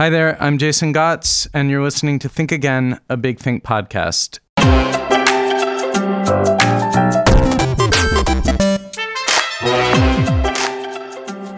Hi there, I'm Jason Gots, and you're listening to Think Again, a Big Think podcast.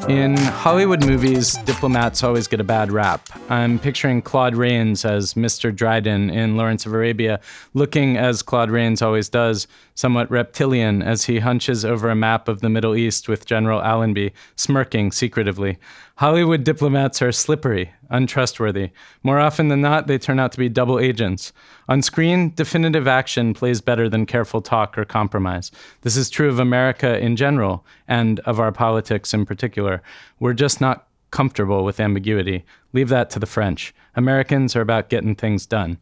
In Hollywood movies, diplomats always get a bad rap. I'm picturing Claude Rains as Mr. Dryden in Lawrence of Arabia, looking as Claude Rains always does, somewhat reptilian as he hunches over a map of the Middle East with General Allenby, smirking secretively. Hollywood diplomats are slippery, untrustworthy. More often than not, they turn out to be double agents. On screen, definitive action plays better than careful talk or compromise. This is true of America in general and of our politics in particular. We're just not comfortable with ambiguity. Leave that to the French. Americans are about getting things done.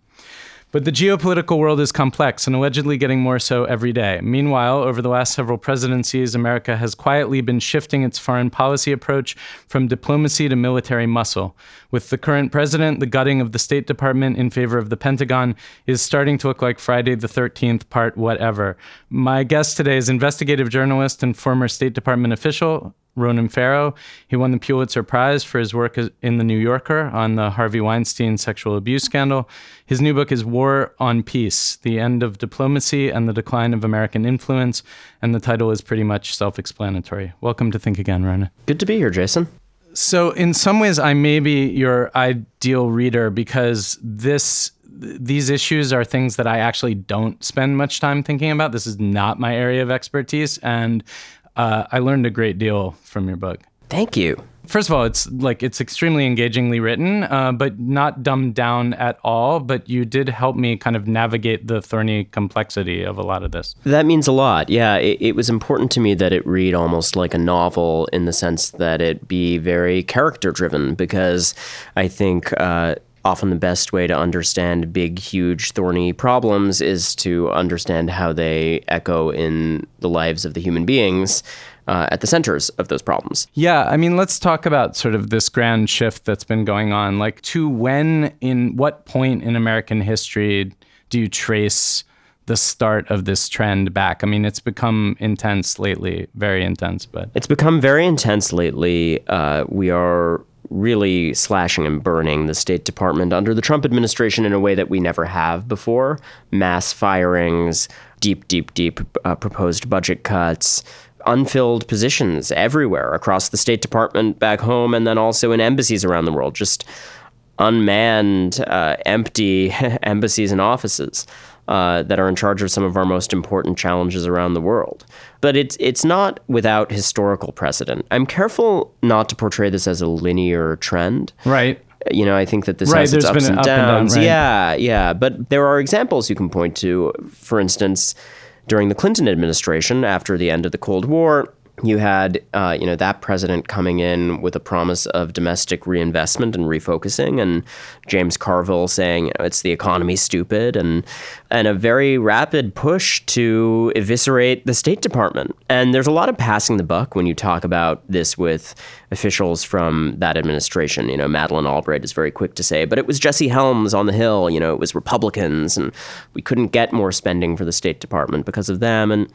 But the geopolitical world is complex and allegedly getting more so every day. Meanwhile, over the last several presidencies, America has quietly been shifting its foreign policy approach from diplomacy to military muscle. With the current president, the gutting of the State Department in favor of the Pentagon is starting to look like Friday the 13th, part whatever. My guest today is investigative journalist and former State Department official Ronan Farrow. He won the Pulitzer Prize for his work in The New Yorker on the Harvey Weinstein sexual abuse scandal. His new book is War on Peace The End of Diplomacy and the Decline of American Influence. And the title is pretty much self explanatory. Welcome to Think Again, Ronan. Good to be here, Jason. So, in some ways, I may be your ideal reader because this these issues are things that I actually don't spend much time thinking about. This is not my area of expertise, and uh, I learned a great deal from your book. Thank you. First of all, it's like it's extremely engagingly written, uh, but not dumbed down at all. But you did help me kind of navigate the thorny complexity of a lot of this. That means a lot. Yeah, it, it was important to me that it read almost like a novel in the sense that it be very character driven, because I think. Uh, often the best way to understand big, huge, thorny problems is to understand how they echo in the lives of the human beings. Uh, at the centers of those problems. Yeah, I mean, let's talk about sort of this grand shift that's been going on. Like, to when, in what point in American history do you trace the start of this trend back? I mean, it's become intense lately, very intense, but. It's become very intense lately. Uh, we are really slashing and burning the State Department under the Trump administration in a way that we never have before. Mass firings, deep, deep, deep uh, proposed budget cuts, unfilled positions everywhere across the State Department back home and then also in embassies around the world. Just unmanned, uh, empty embassies and offices uh, that are in charge of some of our most important challenges around the world. But it's it's not without historical precedent. I'm careful not to portray this as a linear trend. Right. You know, I think that this right, has its ups and up downs. And down, right. Yeah, yeah. But there are examples you can point to. For instance, during the Clinton administration, after the end of the Cold War, you had uh, you know that president coming in with a promise of domestic reinvestment and refocusing, and James Carville saying you know, it's the economy stupid, and and a very rapid push to eviscerate the State Department. And there's a lot of passing the buck when you talk about this with officials from that administration. You know, Madeleine Albright is very quick to say, but it was Jesse Helms on the Hill. You know, it was Republicans, and we couldn't get more spending for the State Department because of them. And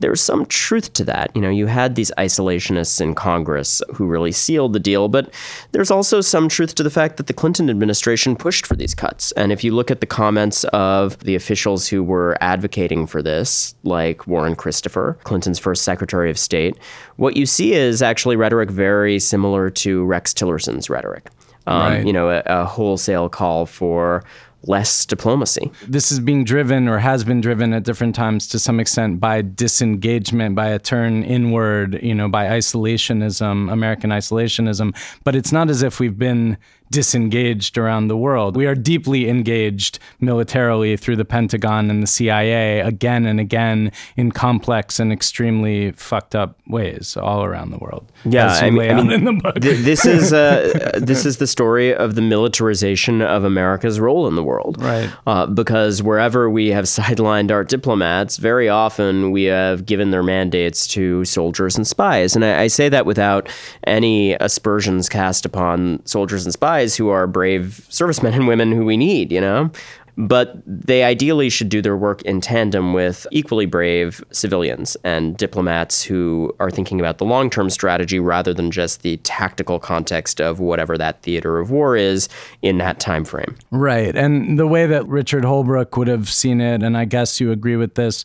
there's some truth to that. You know, you had these isolationists in Congress who really sealed the deal, but there's also some truth to the fact that the Clinton administration pushed for these cuts. And if you look at the comments of the officials who were advocating for this, like Warren Christopher, Clinton's first Secretary of State, what you see is actually rhetoric very similar to Rex Tillerson's rhetoric. Um, Right. You know, a, a wholesale call for less diplomacy. This is being driven or has been driven at different times to some extent by disengagement, by a turn inward, you know, by isolationism, American isolationism. But it's not as if we've been disengaged around the world. We are deeply engaged militarily through the Pentagon and the CIA again and again in complex and extremely fucked up ways all around the world. Yeah, I mean- I mean, in the book. Th- this is uh, this is the story of the militarization of America's role in the world. Right. Uh, because wherever we have sidelined our diplomats, very often we have given their mandates to soldiers and spies. And I, I say that without any aspersions cast upon soldiers and spies who are brave servicemen and women who we need. You know, but they ideally should do their work in tandem with equally brave civilians and diplomats who are thinking about the long term strategy rather than just the tactical context of whatever that theater of war is in that time frame. Right. And the way that Richard Holbrooke would have seen it, and I guess you agree with this,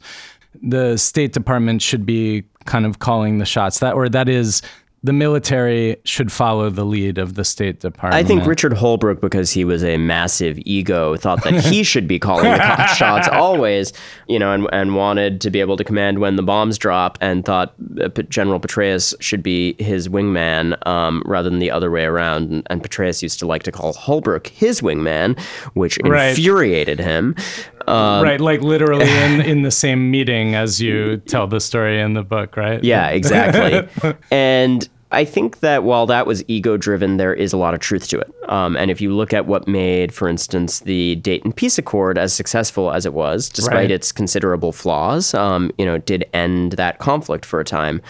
the State Department should be kind of calling the shots. That or that is the military should follow the lead of the State Department. I think Richard Holbrooke, because he was a massive ego, thought that he should be calling the shots always, you know, and, and wanted to be able to command when the bombs drop, and thought General Petraeus should be his wingman um, rather than the other way around. And, and, Petraeus used to like to call Holbrooke his wingman, which right. infuriated him. Um, right, like literally in, in the same meeting as you tell the story in the book, right? Yeah, exactly. and I think that while that was ego driven, there is a lot of truth to it. Um, and if you look at what made, for instance, the Dayton Peace Accord as successful as it was, despite right. its considerable flaws, um, you know, did end that conflict for a time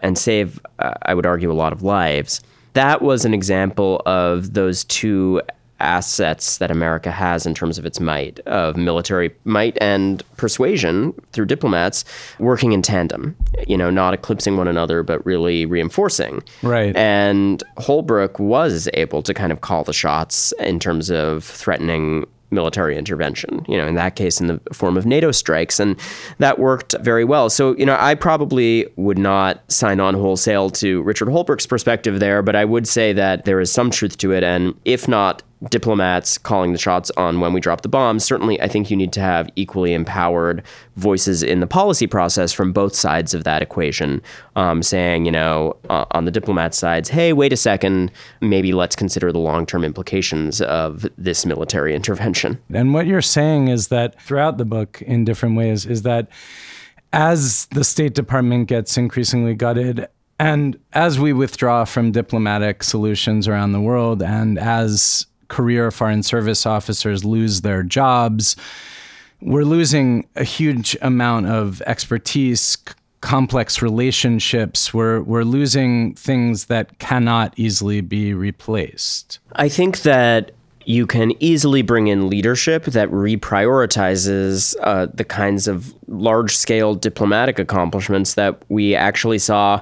and save, uh, I would argue, a lot of lives. That was an example of those two assets that America has in terms of its might, of military might and persuasion through diplomats working in tandem, you know, not eclipsing one another, but really reinforcing. Right. And Holbrooke was able to kind of call the shots in terms of threatening military intervention, you know, in that case in the form of NATO strikes. And that worked very well. So, you know, I probably would not sign on wholesale to Richard Holbrooke's perspective there, but I would say that there is some truth to it. And if not diplomats calling the shots on when we drop the bombs. Certainly, I think you need to have equally empowered voices in the policy process from both sides of that equation, um, saying, you know, uh, on the diplomat sides, hey, wait a second, maybe let's consider the long term implications of this military intervention. And what you're saying is that throughout the book, in different ways, is that as the State Department gets increasingly gutted, and as we withdraw from diplomatic solutions around the world, and as career foreign service officers lose their jobs. We're losing a huge amount of expertise, complex relationships. We're, we're losing things that cannot easily be replaced. I think that you can easily bring in leadership that reprioritizes uh, the kinds of large scale diplomatic accomplishments that we actually saw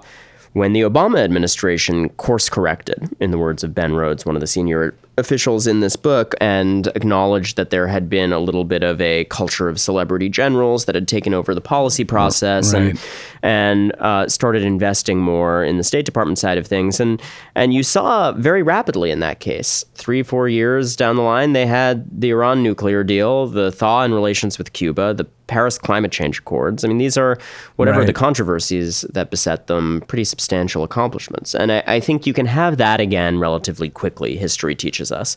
when the Obama administration course corrected, in the words of Ben Rhodes, one of the senior officials in this book and acknowledged that there had been a little bit of a culture of celebrity generals that had taken over the policy process right. and and uh, started investing more in the State Department side of things. And and you saw very rapidly in that case, three four years down the line, they had the Iran nuclear deal, the thaw in relations with Cuba, the Paris Climate Change Accords. I mean, these are whatever right. the controversies that beset them, pretty substantial accomplishments. And I, I think you can have that again relatively quickly. History teaches us.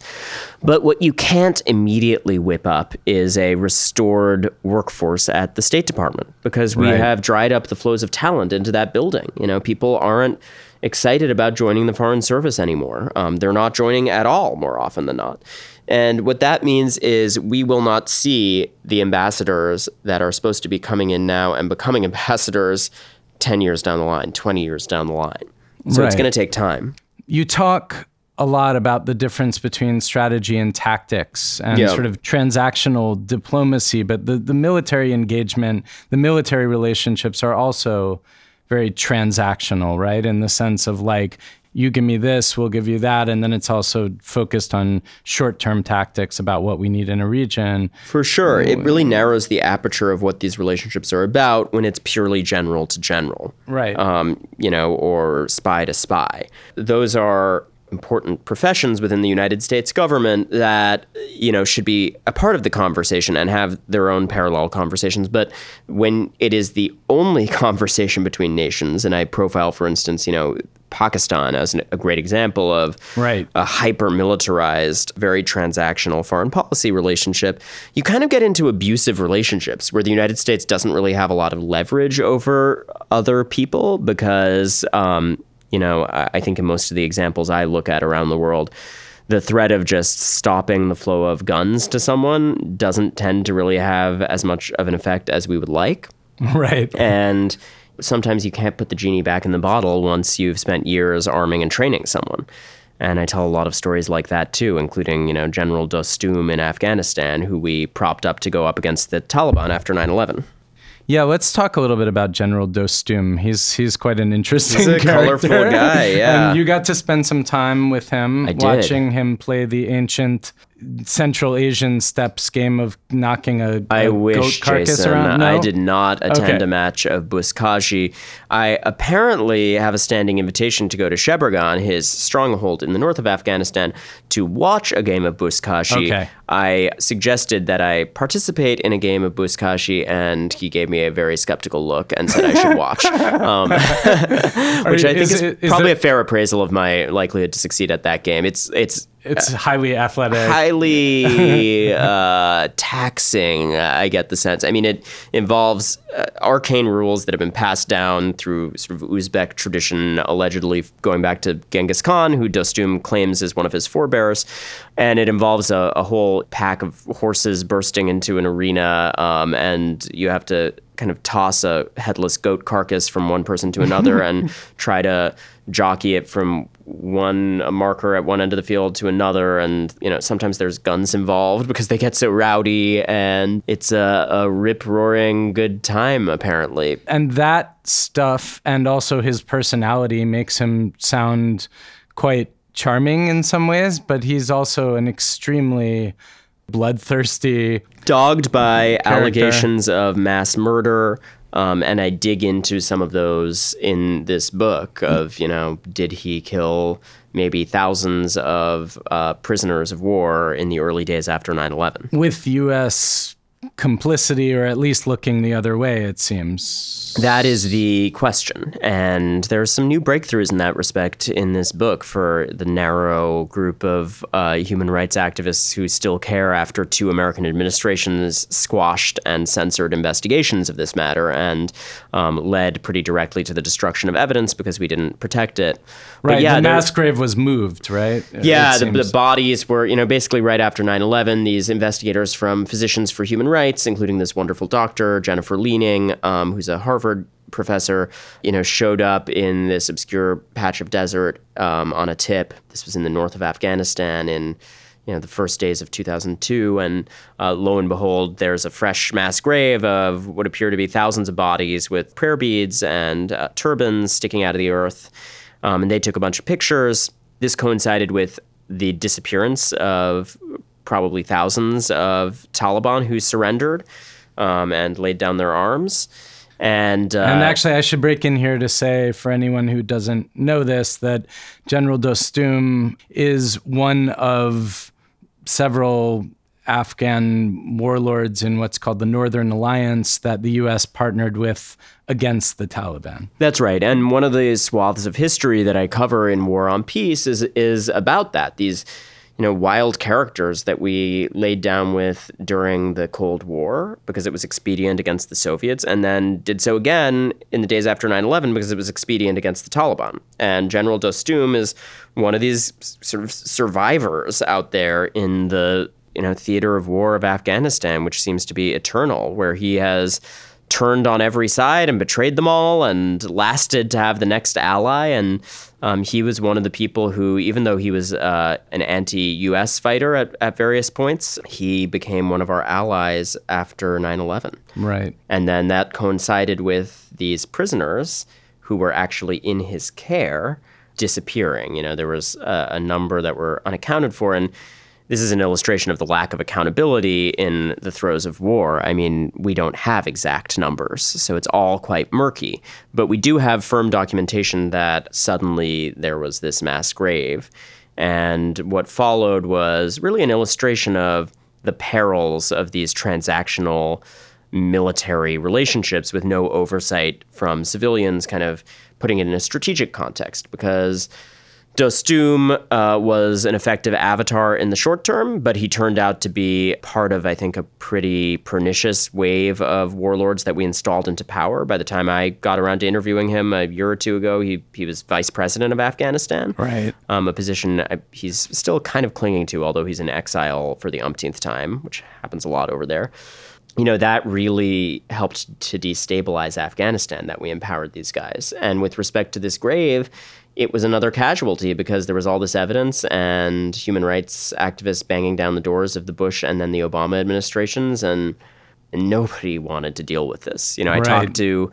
But what you can't immediately whip up is a restored workforce at the State Department because we right. have dried up the flows of talent into that building. You know, people aren't excited about joining the Foreign Service anymore. Um, they're not joining at all more often than not. And what that means is we will not see the ambassadors that are supposed to be coming in now and becoming ambassadors 10 years down the line, 20 years down the line. So right. it's going to take time. You talk a lot about the difference between strategy and tactics and yep. sort of transactional diplomacy, but the, the military engagement, the military relationships are also very transactional, right? In the sense of like, you give me this, we'll give you that. And then it's also focused on short term tactics about what we need in a region. For sure. It really narrows the aperture of what these relationships are about when it's purely general to general. Right. Um, you know, or spy to spy. Those are important professions within the United States government that you know should be a part of the conversation and have their own parallel conversations but when it is the only conversation between nations and I profile for instance you know Pakistan as an, a great example of right. a hyper militarized, very transactional foreign policy relationship, you kind of get into abusive relationships where the United States doesn't really have a lot of leverage over other people because um, you know, I think in most of the examples I look at around the world, the threat of just stopping the flow of guns to someone doesn't tend to really have as much of an effect as we would like. Right. And sometimes you can't put the genie back in the bottle once you've spent years arming and training someone. And I tell a lot of stories like that too, including, you know, General Dostum in Afghanistan, who we propped up to go up against the Taliban after 9 11. Yeah, let's talk a little bit about General Dostum. He's he's quite an interesting, He's a character. colorful guy, yeah. and you got to spend some time with him, I did. watching him play the ancient Central Asian steppes game of knocking a, I a wish, goat carcass Jason, around. No? I did not attend Okay. a match of Buzkashi. I apparently have a standing invitation to go to Sheberghan, his stronghold in the north of Afghanistan, to watch a game of Buzkashi. Okay. I suggested that I participate in a game of Buzkashi, and he gave me a very skeptical look and said I should watch, um, which I think is is, is probably it- a fair appraisal of my likelihood to succeed at that game. It's it's It's highly athletic. highly uh, taxing. I get the sense. I mean, it involves uh, arcane rules that have been passed down through sort of Uzbek tradition, allegedly going back to Genghis Khan, who Dostum claims is one of his forebears, and it involves a, a whole pack of horses bursting into an arena, um, and you have to kind of toss a headless goat carcass from one person to another and try to jockey it from one marker at one end of the field to another and you know sometimes there's guns involved because they get so rowdy and it's a, a rip roaring good time apparently. And that stuff and also his personality makes him sound quite charming in some ways but he's also an extremely bloodthirsty dogged by allegations of mass murder um, and I dig into some of those in this book of, you know, did he kill maybe thousands of uh, prisoners of war in the early days after 9 11? with us complicity or at least looking the other way it seems That is the question. And there are some new breakthroughs in that respect in this book for the narrow group of uh, human rights activists who still care after two American administrations squashed and censored investigations of this matter and um, led pretty directly to the destruction of evidence because we didn't protect it. But right yeah, the mass grave was moved right yeah, the, the bodies were, you know, basically right after 9 11, these investigators from Physicians for Human Rights, including this wonderful doctor, Jennifer Leaning, um, who's a Harvard professor, you know, showed up in this obscure patch of desert um, on a tip. This was in the north of Afghanistan in. You know, the first days of 2002, and uh, lo and behold, there's a fresh mass grave of what appear to be thousands of bodies with prayer beads and uh, turbans sticking out of the earth. Um, and they took a bunch of pictures. This coincided with the disappearance of probably thousands of Taliban who surrendered um, and laid down their arms. And, uh, And actually, I should break in here to say for anyone who doesn't know this that General Dostum is one of several Afghan warlords in what's called the Northern Alliance that the U.S. partnered with against the Taliban. That's right. And one of the swaths of history that I cover in War on Peace is is about that. These you know wild characters that we laid down with during the Cold War because it was expedient against the Soviets and then did so again in the days after 9/11 because it was expedient against the Taliban. And General Dostum is one of these sort of survivors out there in the you know theater of war of Afghanistan which seems to be eternal where he has turned on every side and betrayed them all and lasted to have the next ally. And um, he was one of the people who, even though he was uh, an anti US fighter at, at various points, he became one of our allies after 9 11. Right. And then that coincided with these prisoners who were actually in his care disappearing. You know, there was a, a number that were unaccounted for. And this is an illustration of the lack of accountability in the throes of war. I mean, we don't have exact numbers, so it's all quite murky. But we do have firm documentation that suddenly there was this mass grave. And what followed was really an illustration of the perils of these transactional military relationships with no oversight from civilians, kind of putting it in a strategic context because Dostum uh, was an effective avatar in the short term, but he turned out to be part of, I think, a pretty pernicious wave of warlords that we installed into power. By the time I got around to interviewing him a year or two ago, he, he was vice president of Afghanistan. Right. Um, a position I, he's still kind of clinging to, although he's in exile for the umpteenth time, which happens a lot over there you know, that really helped to destabilize Afghanistan that we empowered these guys. And with respect to this grave, it was another casualty because there was all this evidence and human rights activists banging down the doors of the Bush and then the Obama administrations, and, and nobody wanted to deal with this. You know, I Right. talked to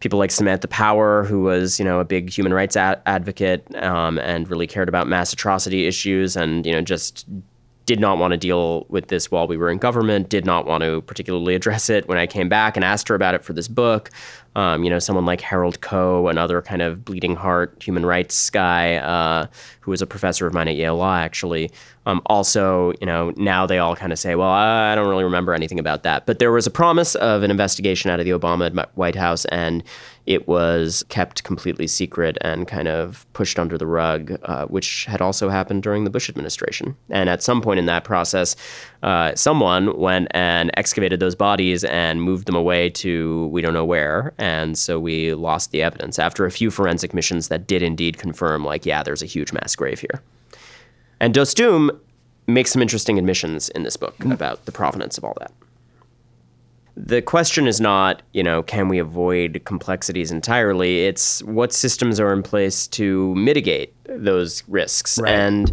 people like Samantha Power, who was you know a big human rights a- advocate um, and really cared about mass atrocity issues, and you know just did not want to deal with this while we were in government. Did not want to particularly address it when I came back and asked her about it for this book. Um, you know, someone like Harold Koh, another kind of bleeding heart human rights guy, uh, who was a professor of mine at Yale Law, actually. Um, also, you know, now they all kind of say, well, I don't really remember anything about that. But there was a promise of an investigation out of the Obama White House, and it was kept completely secret and kind of pushed under the rug, uh, which had also happened during the Bush administration. And at some point in that process, uh, someone went and excavated those bodies and moved them away to we don't know where. And so we lost the evidence after a few forensic missions that did indeed confirm, like, yeah, there's a huge mass grave here. And Dostum makes some interesting admissions in this book about the provenance of all that. The question is not, you know, can we avoid complexities entirely? It's what systems are in place to mitigate those risks. And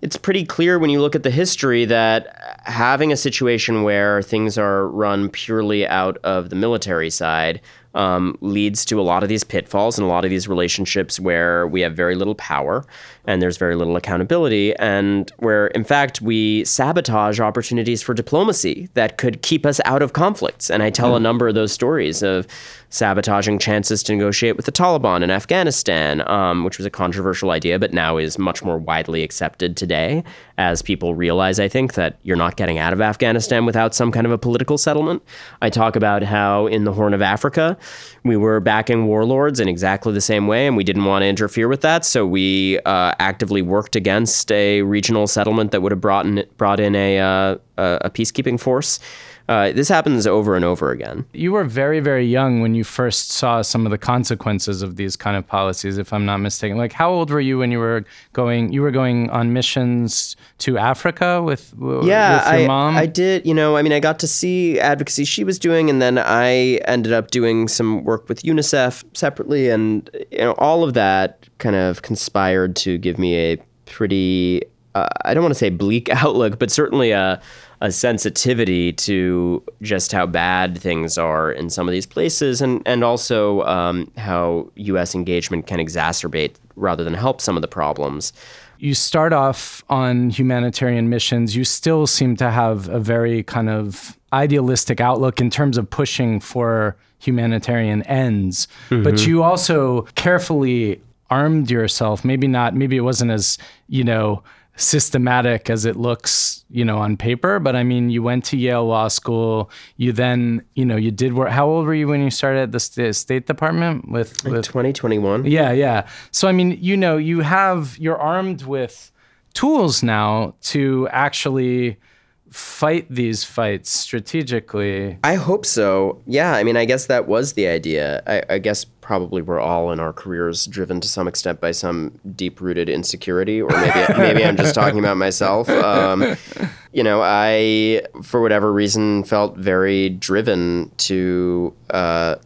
it's pretty clear when you look at the history that having a situation where things are run purely out of the military side um, leads to a lot of these pitfalls and a lot of these relationships where we have very little power and there's very little accountability, and where, in fact, we sabotage opportunities for diplomacy that could keep us out of conflicts. And I tell a number of those stories of sabotaging chances to negotiate with the Taliban in Afghanistan, um, which was a controversial idea, but now is much more widely accepted today as people realize, I think, that you're not getting out of Afghanistan without some kind of a political settlement. I talk about how in the Horn of Africa, we were backing warlords in exactly the same way, and we didn't want to interfere with that. So we uh, actively worked against a regional settlement that would have brought in, brought in a, uh, a peacekeeping force. Uh, this happens over and over again. You were very, very young when you first saw some of the consequences of these kind of policies, if I'm not mistaken. Like, how old were you when you were going? You were going on missions to Africa with yeah, with your I, mom. I did. You know, I mean, I got to see advocacy she was doing, and then I ended up doing some work with UNICEF separately, and you know, all of that kind of conspired to give me a pretty. Uh, I don't want to say bleak outlook, but certainly a a sensitivity to just how bad things are in some of these places, and and also um, how U.S. engagement can exacerbate rather than help some of the problems. you start off on humanitarian missions, you still seem to have a very kind of idealistic outlook in terms of pushing for humanitarian ends. But you also carefully armed yourself. Maybe not, maybe it wasn't as, you know, systematic as it looks, you know, on paper. But I mean, you went to Yale Law School. You then, you know, you did work. How old were you when you started at the Sta- State Department with, with 2021. yeah, yeah. So I mean, you know, you have you're armed with tools now to actually fight these fights strategically. I hope so. Yeah, I mean, I guess that was the idea. I, I guess probably we're all in our careers driven to some extent by some deep-rooted insecurity, or maybe maybe I'm just talking about myself. Um, you know, I for whatever reason felt very driven to, uh,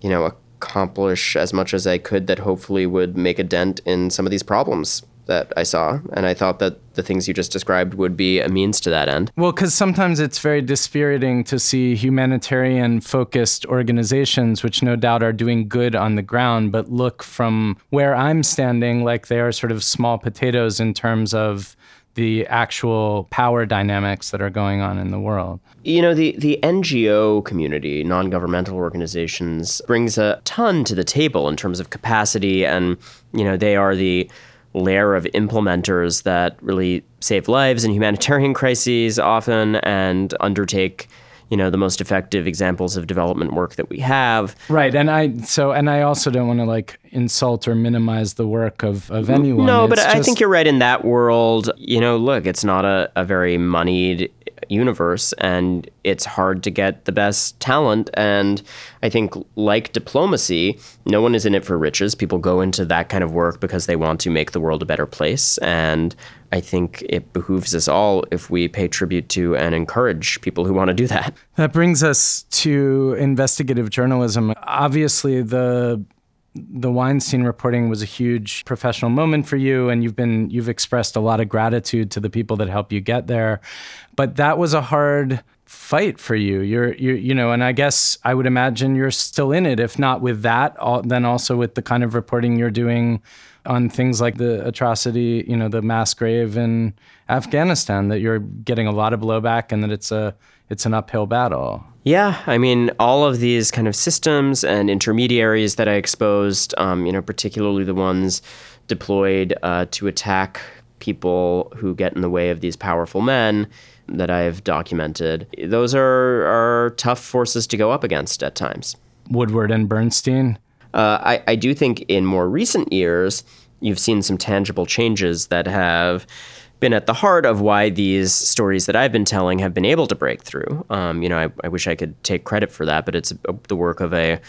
you know, accomplish as much as I could that hopefully would make a dent in some of these problems that I saw, and I thought that the things you just described would be a means to that end. Well, because sometimes it's very dispiriting to see humanitarian focused organizations, which no doubt are doing good on the ground, but look from where I'm standing like they are sort of small potatoes in terms of the actual power dynamics that are going on in the world. You know, the, the NGO community, non governmental organizations, brings a ton to the table in terms of capacity, and, you know, they are the layer of implementers that really save lives in humanitarian crises often and undertake you know the most effective examples of development work that we have Right, and I so and I also don't want to like insult or minimize the work of of anyone. No, but It's I think you're right in that world. You know, look, it's not a, a very moneyed universe and it's hard to get the best talent. And I think, like diplomacy, no one is in it for riches. People go into that kind of work because they want to make the world a better place. And I think it behooves us all if we pay tribute to and encourage people who want to do that. That brings us to investigative journalism. Obviously, the the Weinstein reporting was a huge professional moment for you, and you've been you've expressed a lot of gratitude to the people that helped you get there. But that was a hard fight for you. You're, you you know, and I guess I would imagine you're still in it, if not with that, then also with the kind of reporting you're doing on things like the atrocity, you know, the mass grave in Afghanistan. That you're getting a lot of blowback, and that it's a it's an uphill battle. Yeah, I mean, all of these kind of systems and intermediaries that I exposed, um, you know, particularly the ones deployed uh, to attack people who get in the way of these powerful men that I've documented, those are, are tough forces to go up against at times. Woodward and Bernstein? Uh, I, I do think in more recent years, you've seen some tangible changes that have been at the heart of why these stories that I've been telling have been able to break through. Um, you know, I, I, wish I could take credit for that, but it's a, the work of a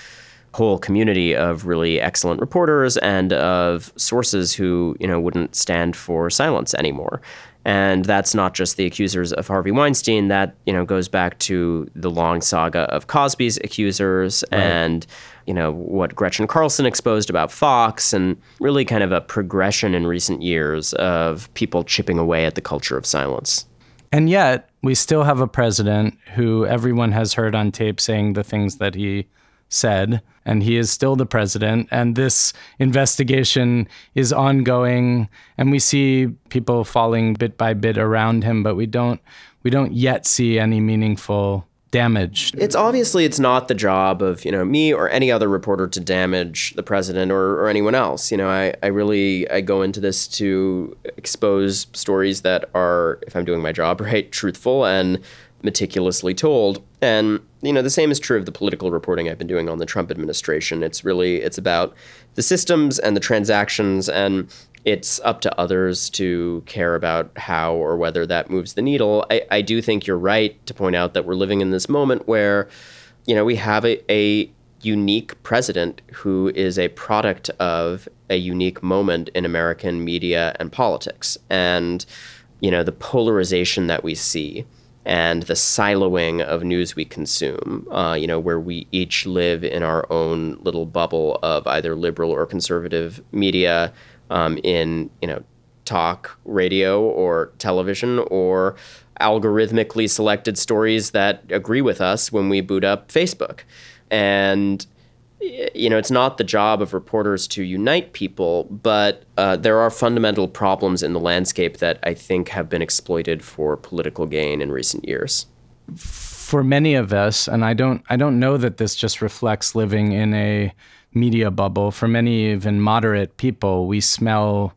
whole community of really excellent reporters and of sources who you know wouldn't stand for silence anymore. And that's not just the accusers of Harvey Weinstein. That you know goes back to the long saga of Cosby's accusers right. and you know what Gretchen Carlson exposed about Fox, and really kind of a progression in recent years of people chipping away at the culture of silence. And yet, we still have a president who everyone has heard on tape saying the things that he said, and he is still the president. And this investigation is ongoing, and we see people falling bit by bit around him, but we don't we don't yet see any meaningful damage. It's obviously it's not the job of you know me or any other reporter to damage the president or, or anyone else. You know, I, I really I go into this to expose stories that are, if I'm doing my job right, truthful and meticulously told. And you know, the same is true of the political reporting I've been doing on the Trump administration. It's really it's about the systems and the transactions and it's up to others to care about how or whether that moves the needle. I, I do think you're right to point out that we're living in this moment where, you know, we have a, a unique president who is a product of a unique moment in American media and politics. And, you know, the polarization that we see and the siloing of news we consume, uh, you know, where we each live in our own little bubble of either liberal or conservative media um, in, you know, talk radio or television or algorithmically selected stories that agree with us when we boot up Facebook. And you know, it's not the job of reporters to unite people, but uh, there are fundamental problems in the landscape that I think have been exploited for political gain in recent years. For many of us, and I don't, I don't know that this just reflects living in a media bubble. For many even moderate people, we smell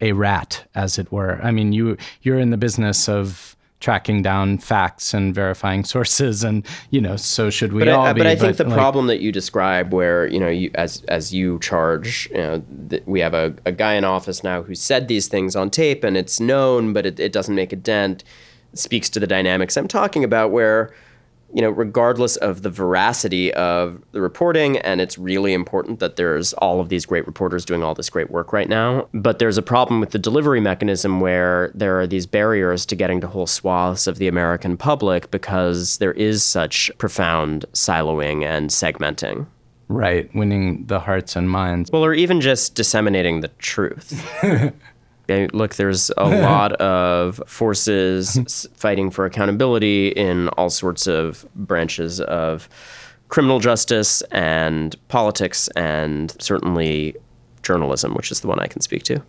a rat, as it were. I mean, you, you're in the business of tracking down facts and verifying sources and you know so should we but all I, be but i think but the like, problem that you describe where you know you as as you charge you know th- we have a, a guy in office now who said these things on tape and it's known but it, it doesn't make a dent it speaks to the dynamics i'm talking about where you know, regardless of the veracity of the reporting, and it's really important that there's all of these great reporters doing all this great work right now. But there's a problem with the delivery mechanism where there are these barriers to getting to whole swaths of the American public because there is such profound siloing and segmenting. Right, winning the hearts and minds. Well, or even just disseminating the truth. look, there's a lot of forces fighting for accountability in all sorts of branches of criminal justice and politics, and certainly journalism, which is the one I can speak to.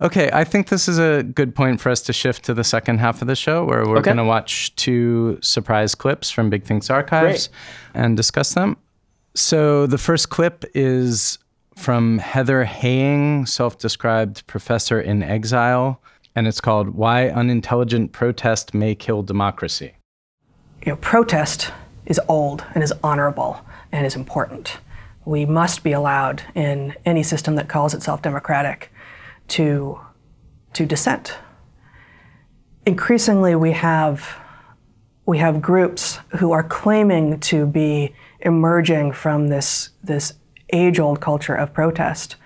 Okay, I think this is a good point for us to shift to the second half of the show where we're okay. going to watch two surprise clips from Big Think's archives Great. and discuss them. So the first clip is from Heather Heying, self described professor in exile, and it's called Why Unintelligent Protest May Kill Democracy. You know, protest is old and is honorable and is important. We must be allowed in any system that calls itself democratic to, to dissent. Increasingly, we have, we have groups who are claiming to be emerging from this, this age old culture of protest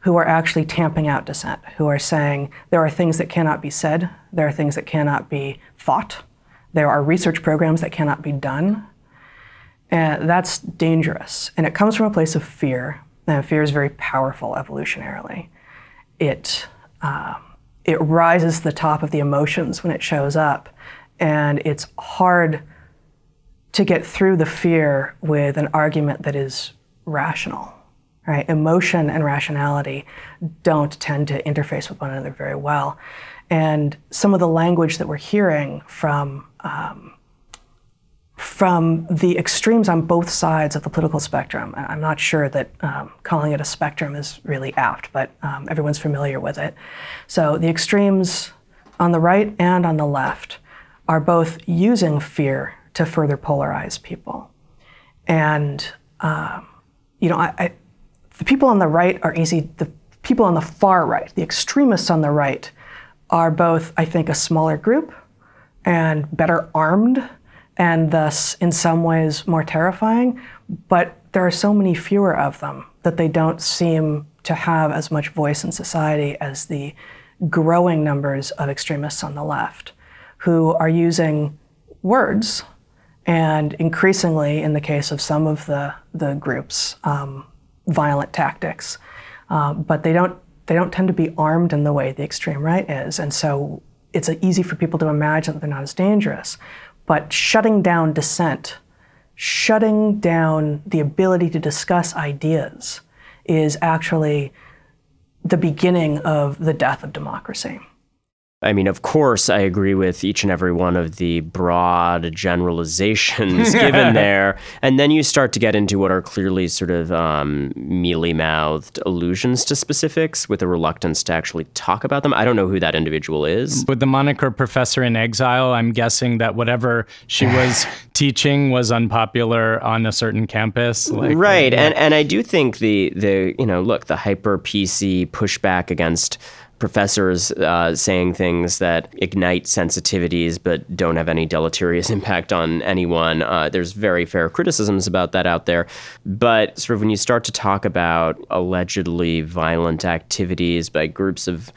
who are actually tamping out dissent, who are saying there are things that cannot be said, there are things that cannot be thought, there are research programs that cannot be done. And that's dangerous. And it comes from a place of fear. And fear is very powerful evolutionarily. It, uh, it rises to the top of the emotions when it shows up, and it's hard to get through the fear with an argument that is rational. Right? Emotion and rationality don't tend to interface with one another very well. And some of the language that we're hearing from um, from the extremes on both sides of the political spectrum. I'm not sure that um, calling it a spectrum is really apt, but um, everyone's familiar with it. So the extremes on the right and on the left are both using fear to further polarize people. And, um, you know, I, I, the people on the right are easy, the people on the far right, the extremists on the right, are both, I think, a smaller group and better armed and thus in some ways more terrifying, but there are so many fewer of them that they don't seem to have as much voice in society as the growing numbers of extremists on the left who are using words and increasingly, in the case of some of the, the groups, um, violent tactics. Uh, but they don't, they don't tend to be armed in the way the extreme right is. And so it's easy for people to imagine that they're not as dangerous. But shutting down dissent, shutting down the ability to discuss ideas, is actually the beginning of the death of democracy. I mean, of course, I agree with each and every one of the broad generalizations given there. And then you start to get into what are clearly sort of um, mealy mouthed allusions to specifics with a reluctance to actually talk about them. I don't know who that individual is. With the moniker professor in exile, I'm guessing that whatever she was teaching was unpopular on a certain campus. Like, right. Yeah. And, and I do think the, the, you know, look, the hyper PC pushback against professors uh, saying things that ignite sensitivities but don't have any deleterious impact on anyone. Uh, there's very fair criticisms about that out there. But sort of when you start to talk about allegedly violent activities by groups of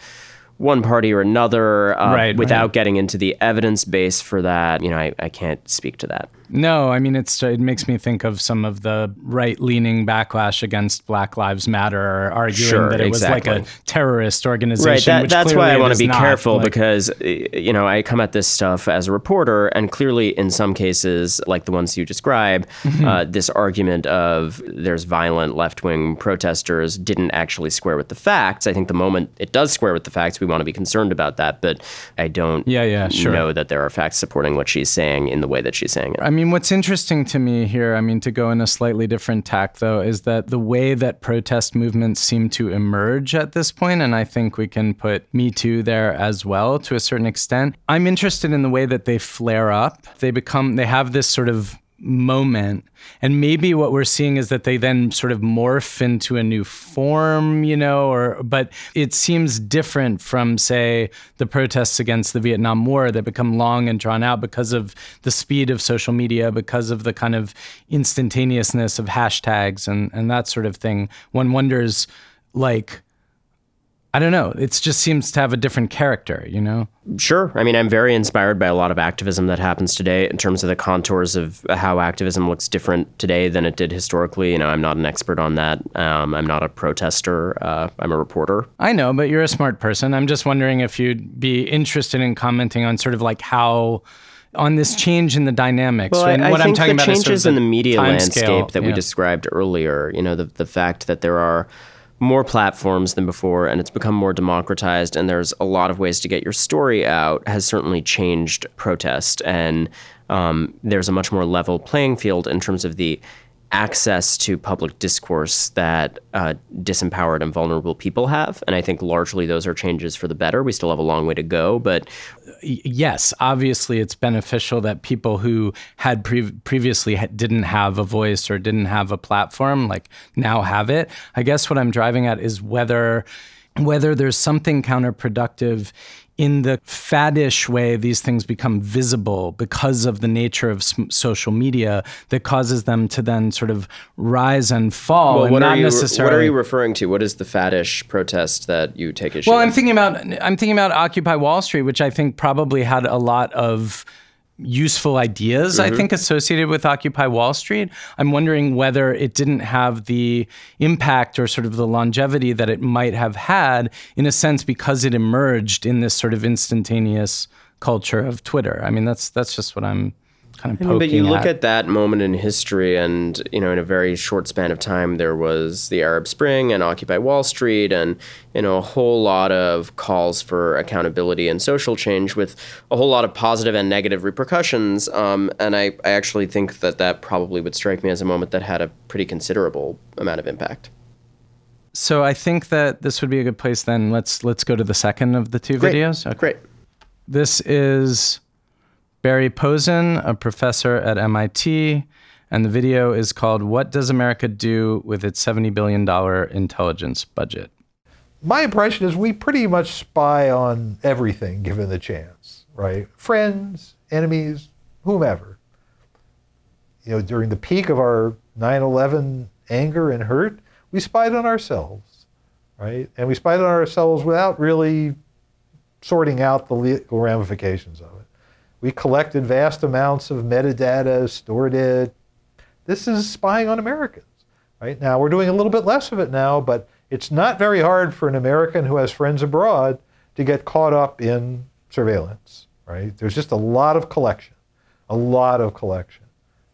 one party or another uh, right, without right. getting into the evidence base for that, you know, I, I can't speak to that. No, I mean it's it makes me think of some of the right-leaning backlash against Black Lives Matter, arguing sure, that it exactly. was like a terrorist organization. Right. That, that's why I want to be not. careful like, because you know I come at this stuff as a reporter, and clearly in some cases, like the ones you describe, mm-hmm. uh, this argument of there's violent left-wing protesters didn't actually square with the facts. I think the moment it does square with the facts, we want to be concerned about that, but I don't yeah, yeah, sure. know that there are facts supporting what she's saying in the way that she's saying it. I mean, what's interesting to me here, I mean, to go in a slightly different tack, though, is that the way that protest movements seem to emerge at this point, and I think we can put Me Too there as well to a certain extent. I'm interested in the way that they flare up. They become, they have this sort of moment. And maybe what we're seeing is that they then sort of morph into a new form, you know, or but it seems different from say the protests against the Vietnam War that become long and drawn out because of the speed of social media, because of the kind of instantaneousness of hashtags and and that sort of thing. One wonders like I don't know. It just seems to have a different character, you know? Sure. I mean, I'm very inspired by a lot of activism that happens today in terms of the contours of how activism looks different today than it did historically. You know, I'm not an expert on that. Um, I'm not a protester. Uh, I'm a reporter. I know, but you're a smart person. I'm just wondering if you'd be interested in commenting on sort of like how on this change in the dynamics. Well, I, I what think I'm talking the about changes sort of in the media landscape scale. that yeah. we described earlier. You know, the the fact that there are more platforms than before and it's become more democratized and there's a lot of ways to get your story out has certainly changed protest. And um, there's a much more level playing field in terms of the access to public discourse that uh, disempowered and vulnerable people have. And I think largely those are changes for the better. We still have a long way to go, but. Yes, obviously it's beneficial that people who had pre- previously didn't have a voice or didn't have a platform, like now have it. I guess what I'm driving at is whether whether there's something counterproductive in the faddish way these things become visible because of the nature of social media that causes them to then sort of rise and fall well, and what not are you, necessarily what are you referring to what is the faddish protest that you take issue well with? i'm thinking about i'm thinking about occupy wall street which i think probably had a lot of useful ideas, I mm-hmm. think, associated with Occupy Wall Street. I'm wondering whether it didn't have the impact or sort of the longevity that it might have had, in a sense, because it emerged in this sort of instantaneous culture of Twitter. I mean, that's that's just what I'm kind of But you look at. at that moment in history, and you know, in a very short span of time, there was the Arab Spring and Occupy Wall Street, and you know, a whole lot of calls for accountability and social change, with a whole lot of positive and negative repercussions. Um, and I, I actually think that that probably would strike me as a moment that had a pretty considerable amount of impact. So I think that this would be a good place. Then let's let's go to the second of the two Great. videos. Okay. Great. This is Barry Posen, a professor at MIT, and the video is called "What Does America Do with Its Seventy Billion Dollar Intelligence Budget?" my impression is we pretty much spy on everything given the chance, right? Friends, enemies, whomever. You know, during the peak of our 9 11 anger and hurt, we spied on ourselves, right? And we spied on ourselves without really sorting out the legal ramifications of it. We collected vast amounts of metadata, stored it. This is spying on Americans, right? Now, we're doing a little bit less of it now, but it's not very hard for an American who has friends abroad to get caught up in surveillance, right? There's just a lot of collection, a lot of collection,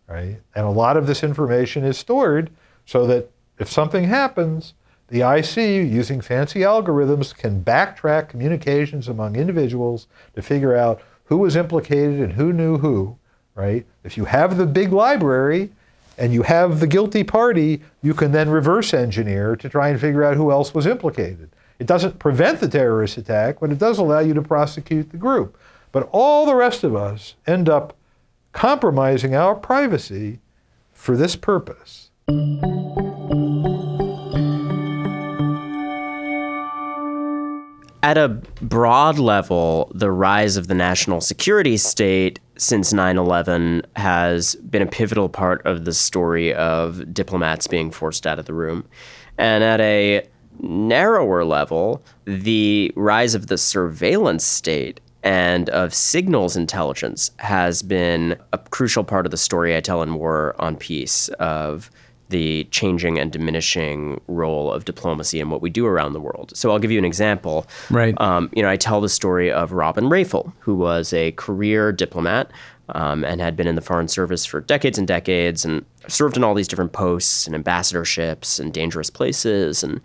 right? And a lot of this information is stored so that if something happens, the IC, using fancy algorithms, can backtrack communications among individuals to figure out who was implicated and who knew who, right? If you have the big library and you have the guilty party, you can then reverse engineer to try and figure out who else was implicated. It doesn't prevent the terrorist attack, but it does allow you to prosecute the group. But all the rest of us end up compromising our privacy for this purpose. At a broad level, the rise of the national security state since 9 11 has been a pivotal part of the story of diplomats being forced out of the room. And at a narrower level, the rise of the surveillance state and of signals intelligence has been a crucial part of the story I tell in War on Peace of the changing and diminishing role of diplomacy and what we do around the world. So I'll give you an example. Right. Um, you know, I tell the story of Robin Rafel, who was a career diplomat um, and had been in the Foreign Service for decades and decades and served in all these different posts and ambassadorships and dangerous places and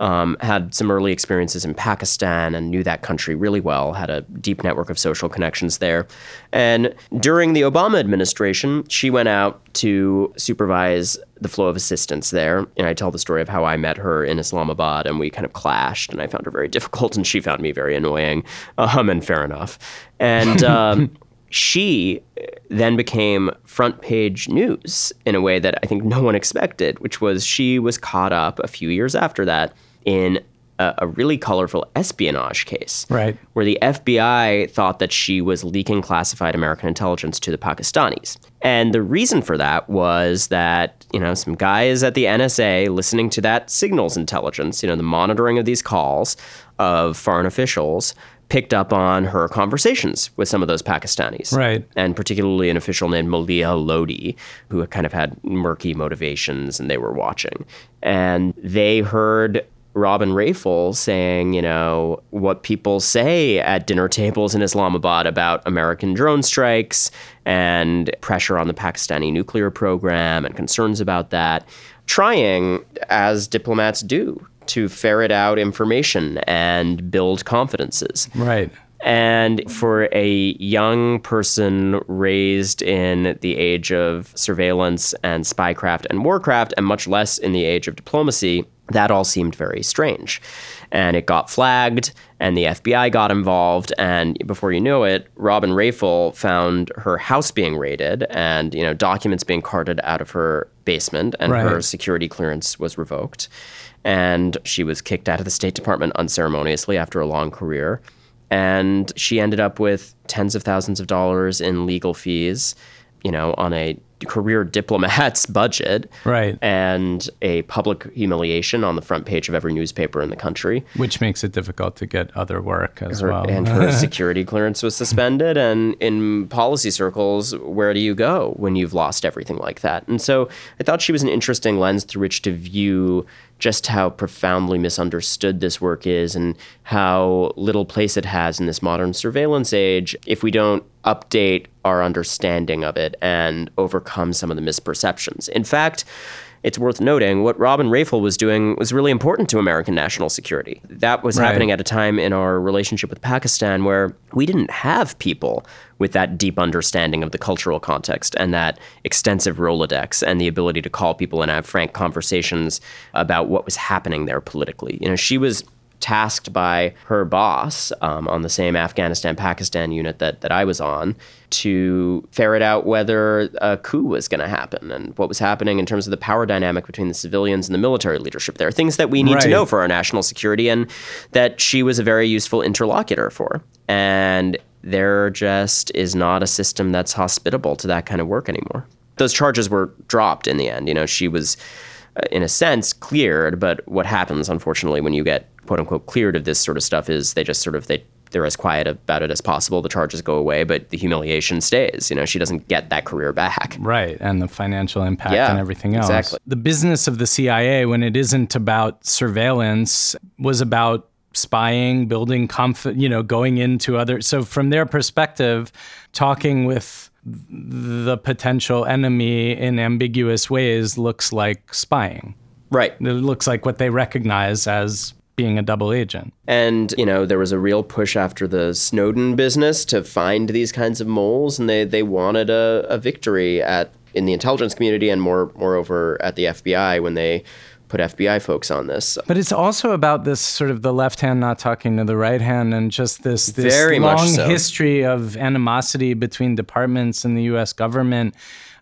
um, had some early experiences in Pakistan and knew that country really well, had a deep network of social connections there. And during the Obama administration, she went out to supervise the flow of assistance there. And I tell the story of how I met her in Islamabad and we kind of clashed and I found her very difficult and she found me very annoying. Um, and fair enough. And um, she eh, then became front page news in a way that I think no one expected, which was she was caught up a few years after that in a, a really colorful espionage case. Right. Where the FBI thought that she was leaking classified American intelligence to the Pakistanis. And the reason for that was that, you know, some guys at the NSA listening to that signals intelligence, you know, the monitoring of these calls of foreign officials picked up on her conversations with some of those Pakistanis. Right. And particularly an official named Maleeha Lodhi, who kind of had murky motivations and they were watching. And they heard Robin Rafel saying, you know, what people say at dinner tables in Islamabad about American drone strikes and pressure on the Pakistani nuclear program and concerns about that, trying, as diplomats do, to ferret out information and build confidences. Right. And for a young person raised in the age of surveillance and spycraft and warcraft, and much less in the age of diplomacy, that all seemed very strange. And it got flagged, and the FBI got involved, and before you knew it, Robin Rafel found her house being raided, and you know documents being carted out of her basement, and her security clearance was revoked, and she was kicked out of the State Department unceremoniously after a long career. And she ended up with tens of thousands of dollars in legal fees you know on a career diplomat's budget Right. and a public humiliation on the front page of every newspaper in the country. Which makes it difficult to get other work as Her, well. and her security clearance was suspended. And in policy circles, where do you go when you've lost everything like that? And so I thought she was an interesting lens through which to view just how profoundly misunderstood this work is and how little place it has in this modern surveillance age if we don't update our understanding of it and overcome some of the misperceptions. In fact, it's worth noting what Robin Rafel was doing was really important to American national security. That was Right. happening at a time in our relationship with Pakistan where we didn't have people with that deep understanding of the cultural context and that extensive Rolodex and the ability to call people and have frank conversations about what was happening there politically. You know, she was tasked by her boss um, on the same Afghanistan Pakistan unit that, that I was on to ferret out whether a coup was going to happen and what was happening in terms of the power dynamic between the civilians and the military leadership there. Things that we need to know for our national security and that she was a very useful interlocutor for. And there just is not a system that's hospitable to that kind of work anymore. Those charges were dropped in the end. You know, she was, uh, in a sense, cleared. But what happens, unfortunately, when you get quote unquote cleared of this sort of stuff is they just sort of they they're as quiet about it as possible. The charges go away, but the humiliation stays. You know, she doesn't get that career back. Right, and the financial impact Yeah, and everything else. exactly. The business of the CIA, when it isn't about surveillance, was about spying, building conf- you know, going into other. So from their perspective, talking with the potential enemy in ambiguous ways looks like spying. Right. It looks like what they recognize as being a double agent. And, you know, there was a real push after the Snowden business to find these kinds of moles, and they, they wanted a, a victory at in the intelligence community and more moreover at the FBI when they put FBI folks on this. But it's also about this sort of the left hand not talking to the right hand, and just this this Very much long so. history of animosity between departments in the U.S. government.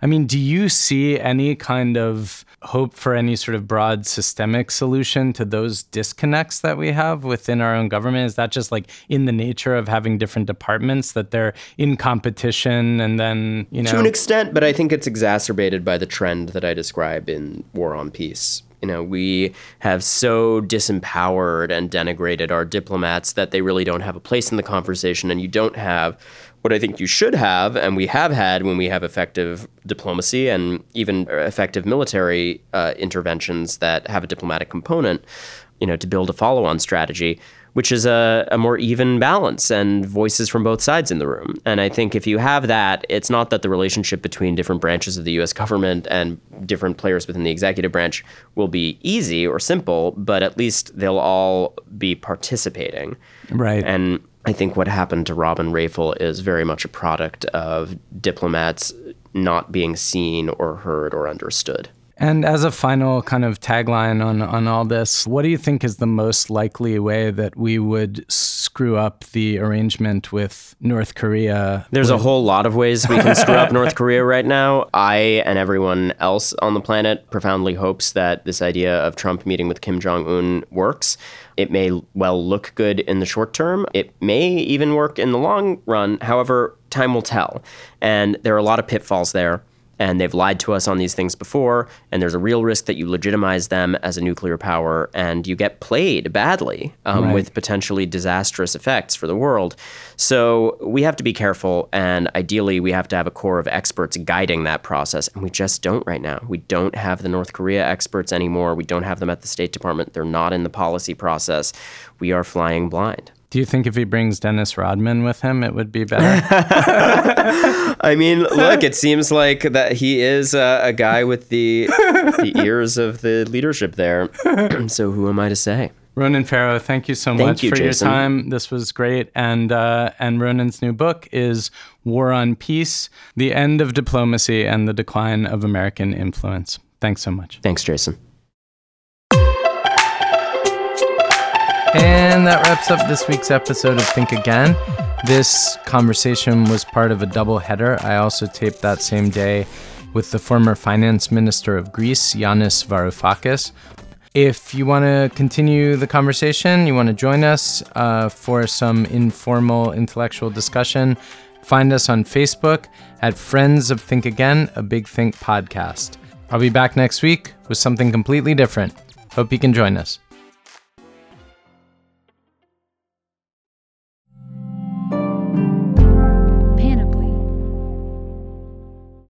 I mean, do you see any kind of hope for any sort of broad systemic solution to those disconnects that we have within our own government? Is that just like in the nature of having different departments that they're in competition and then, you know? To an extent, but I think it's exacerbated by the trend that I describe in War on Peace. You know, we have so disempowered and denigrated our diplomats that they really don't have a place in the conversation, and you don't have what I think you should have, and we have had when we have effective diplomacy and even effective military uh, interventions that have a diplomatic component, you know, to build a follow on strategy which is a, a more even balance and voices from both sides in the room. And I think if you have that, it's not that the relationship between different branches of the US government and different players within the executive branch will be easy or simple, but at least they'll all be participating. Right. And I think what happened to Robin Rafel is very much a product of diplomats not being seen or heard or understood. And as a final kind of tagline on, on all this, what do you think is the most likely way that we would screw up the arrangement with North Korea? There's a whole lot of ways we can screw up North Korea right now. I and everyone else on the planet profoundly hopes that this idea of Trump meeting with Kim Jong un works. It may well look good in the short term. It may even work in the long run. However, time will tell. And there are a lot of pitfalls there and they've lied to us on these things before and there's a real risk that you legitimize them as a nuclear power and you get played badly um, Right. with potentially disastrous effects for the world. So we have to be careful and ideally we have to have a core of experts guiding that process and we just don't right now. We don't have the north korea experts anymore. We don't have them at the state department. They're not in the policy process. We are flying blind Do you think if he brings Dennis Rodman with him, it would be better? I mean, look, it seems like that he is uh, a guy with the the ears of the leadership there. so who am I to say? Ronan Farrow, thank you so Thank much you, for your time. This was great. And uh, and Ronan's new book is War on Peace: The End of Diplomacy and the Decline of American Influence. Thanks so much. Thanks, Jason. And that wraps up this week's episode of Think Again. This conversation was part of a double header. I also taped that same day with the former finance minister of Greece, Yanis Varoufakis. If you want to continue the conversation, you want to join us uh, for some informal intellectual discussion, Find us on Facebook at Friends of Think Again, a Big Think podcast. I'll be back next week with something completely different. Hope you can join us.